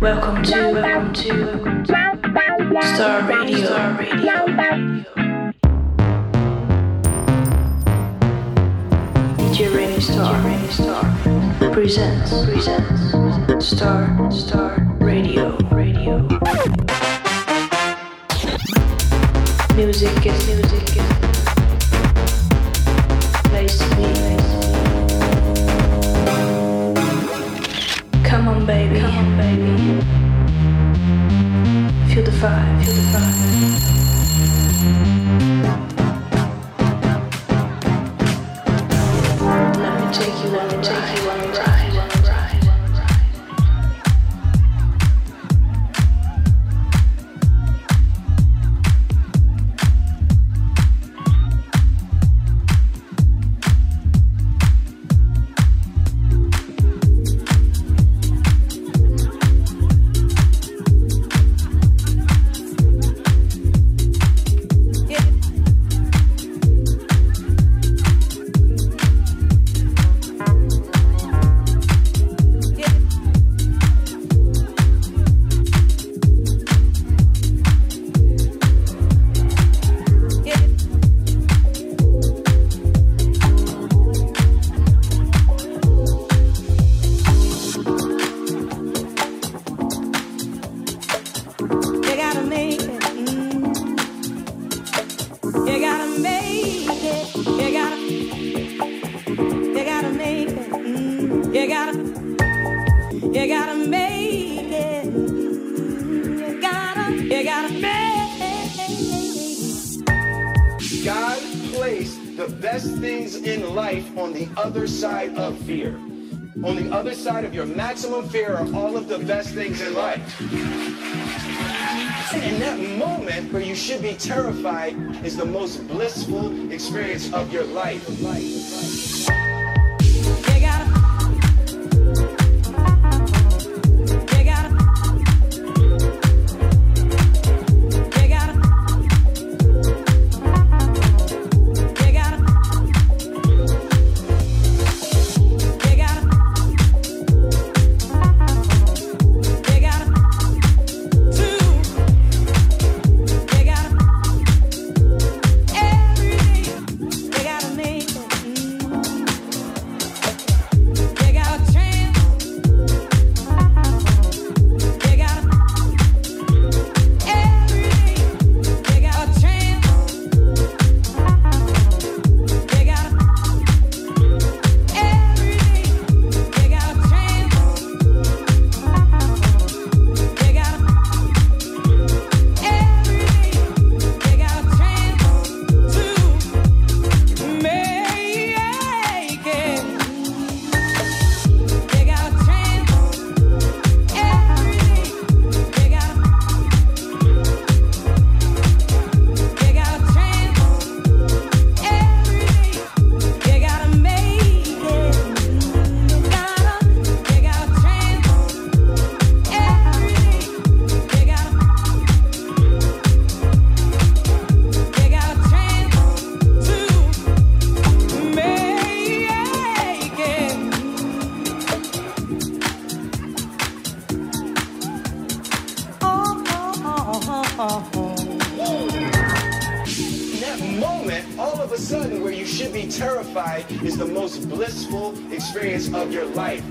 Welcome to, welcome to Star Radio. Star Radio. DJ Rainy Star, Rainy Star presents, presents Star, Star Radio, Radio. Music is music is on, baby. Come on, baby. Feel the vibe. Feel the vibe. Let me take you on a take you on a ride. God placed the best things in life on the other side of fear. On the other side of your maximum fear are all of the best things in life. And that moment where you should be terrified is the most blissful experience of your life. You In that moment, all of a sudden, where you should be terrified is the most blissful experience of your life.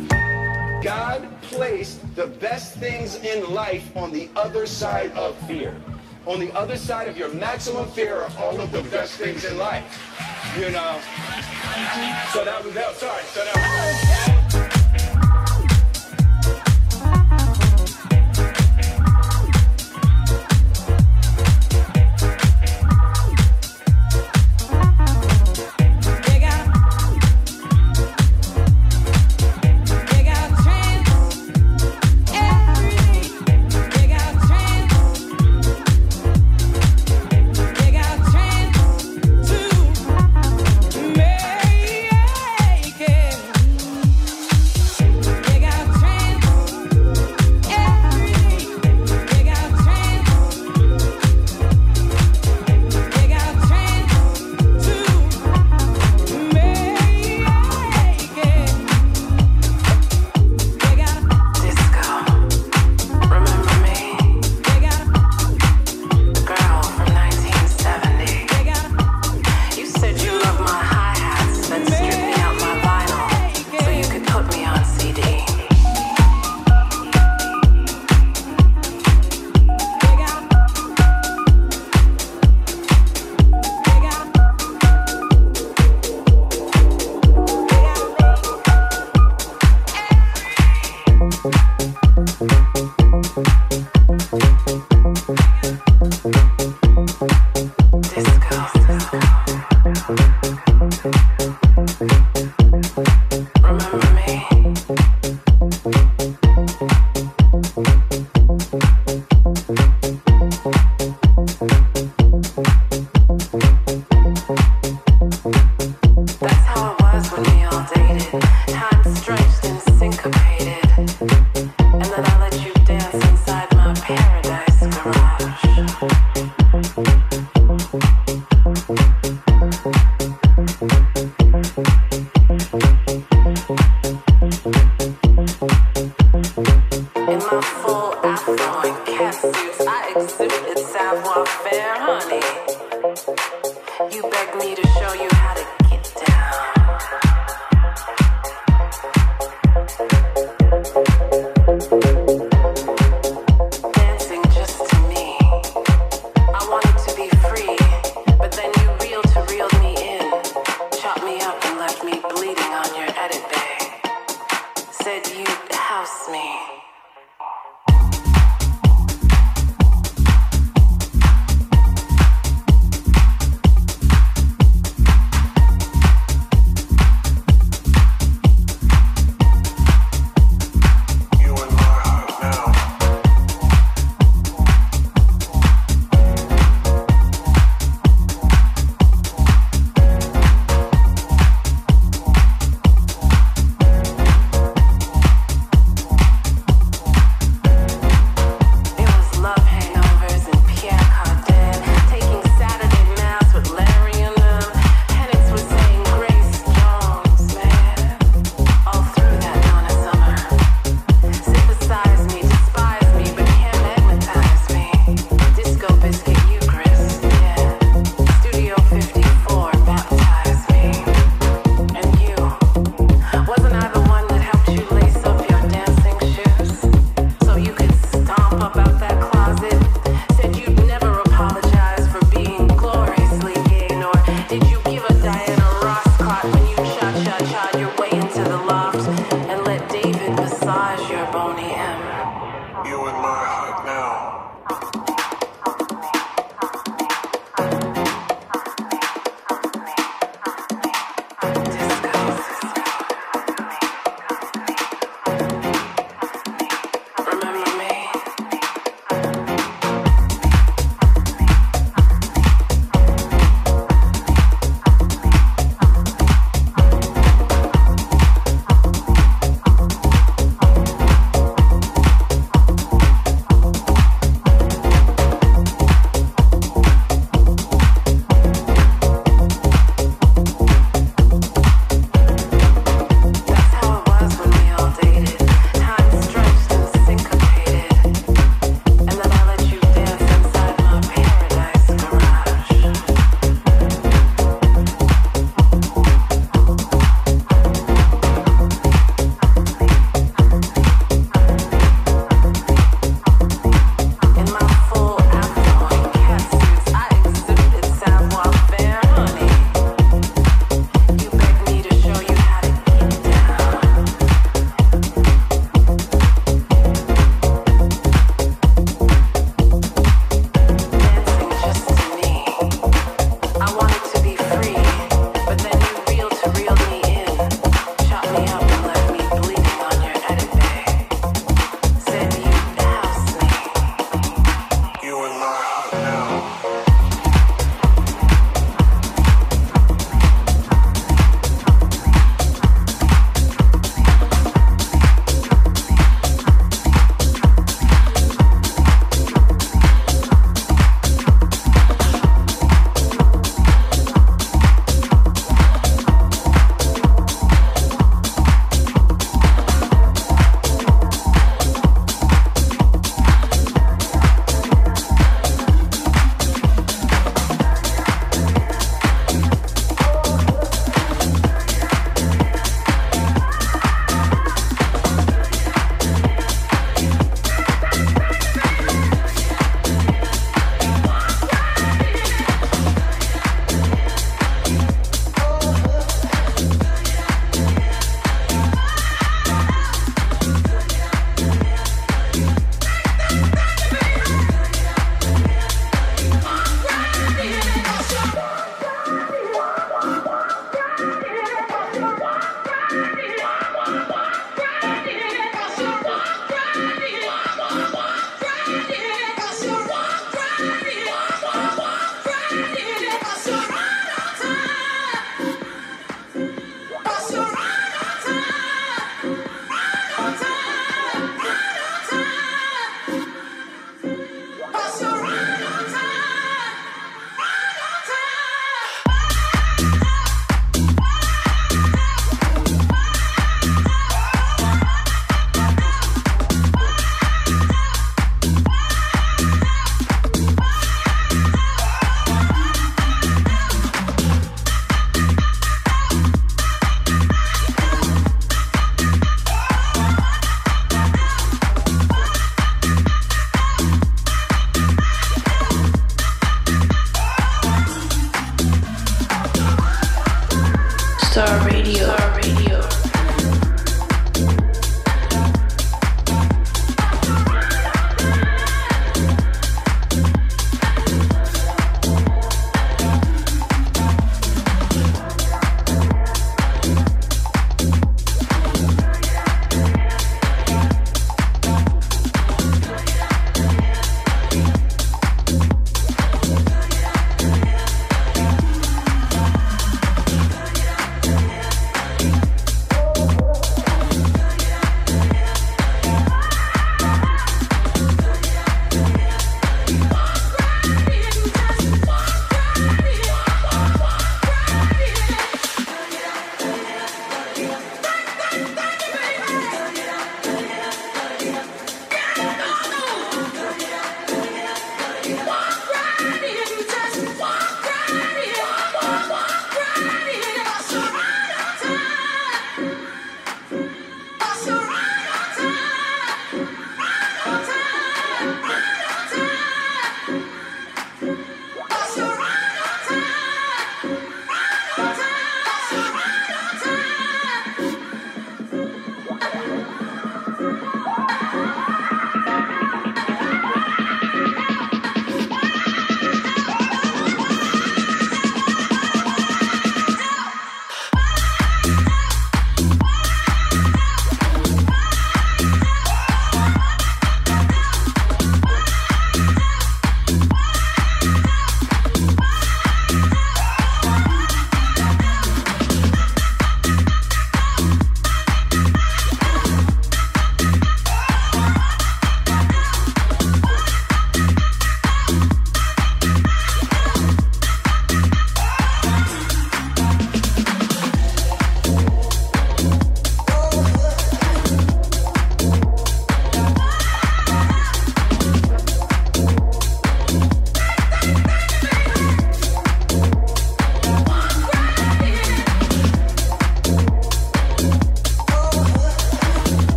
God placed the best things in life on the other side of fear. On the other side of your maximum fear are all of the best things in life. You know? So that was that. Sorry. So that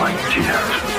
like tears.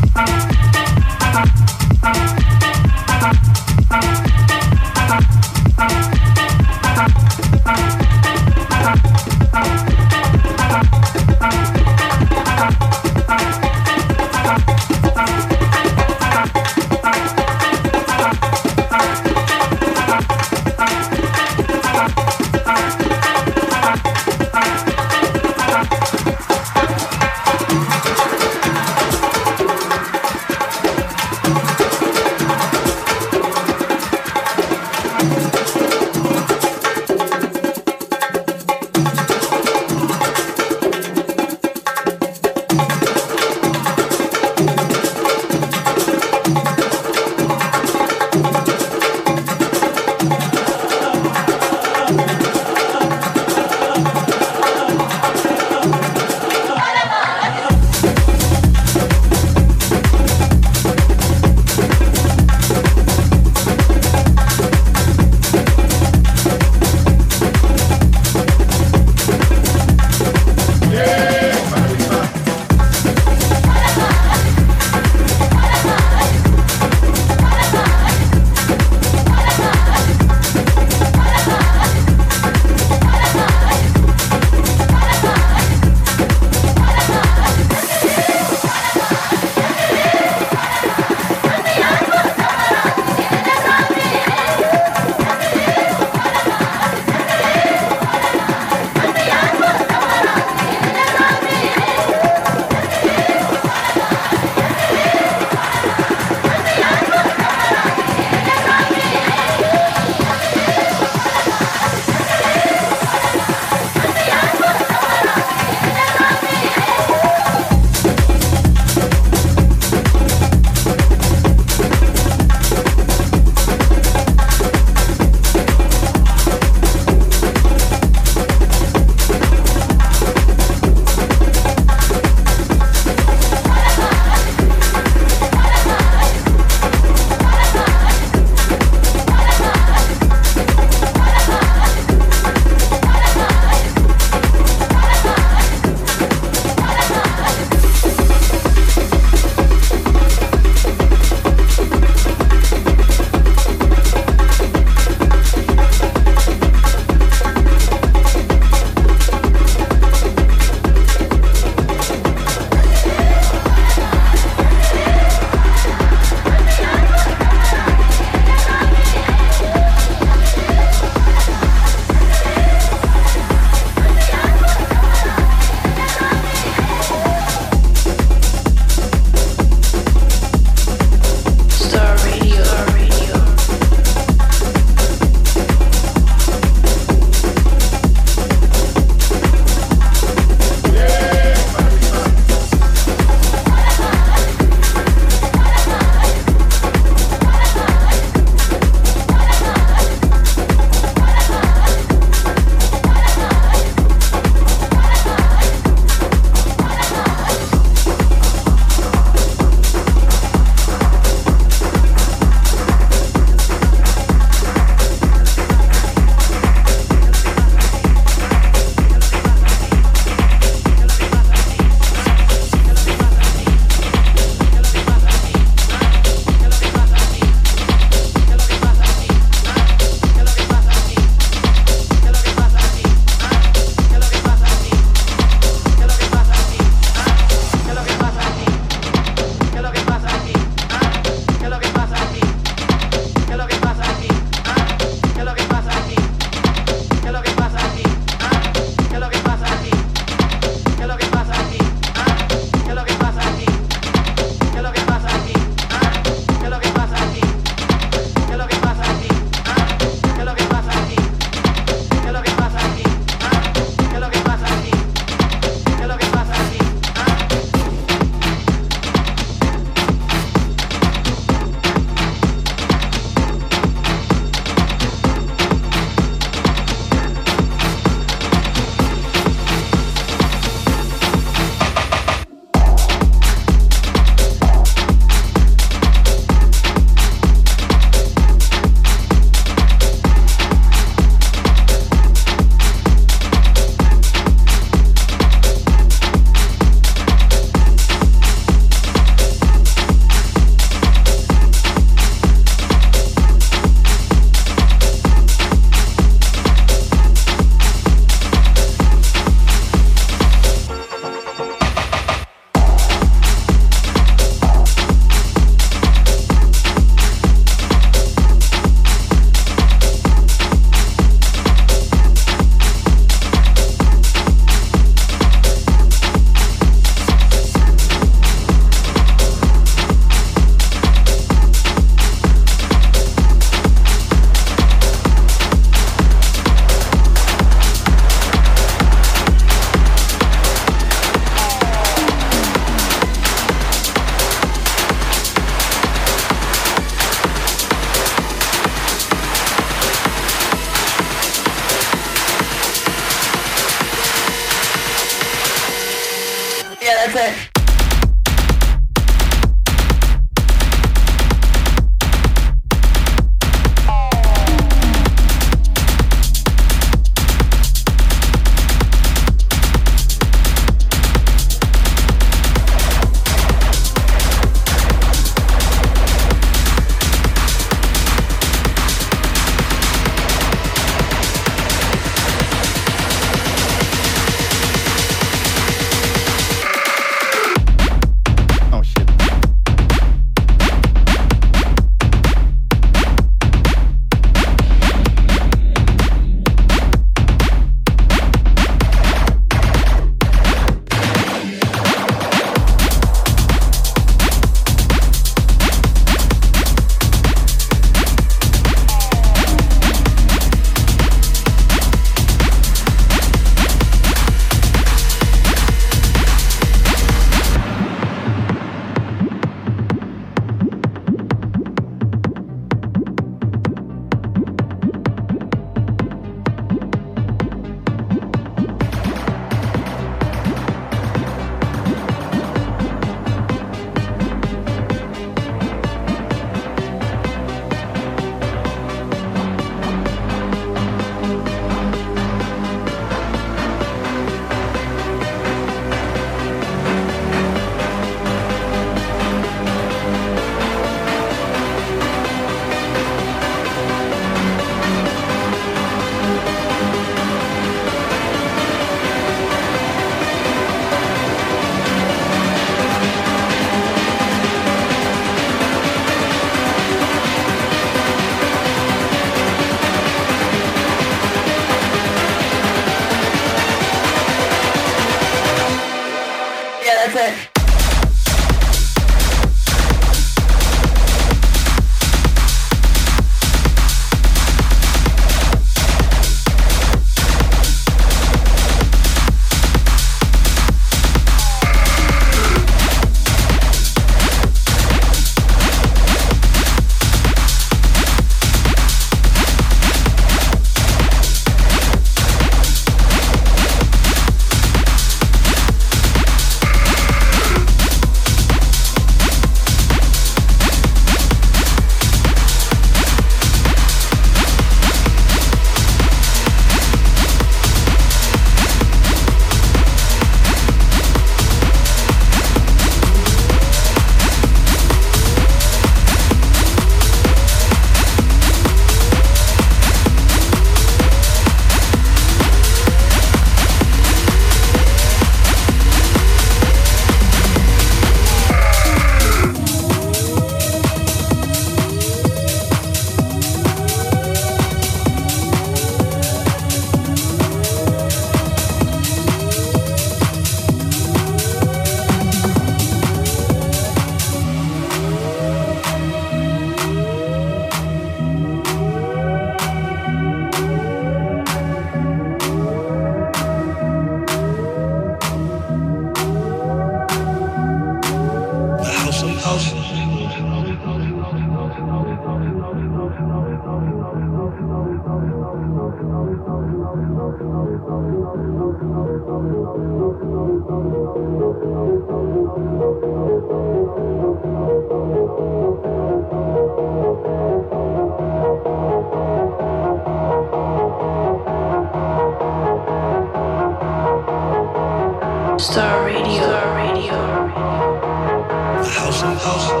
Oh.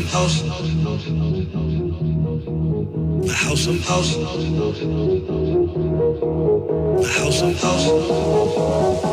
of house. The house of house. The house of house.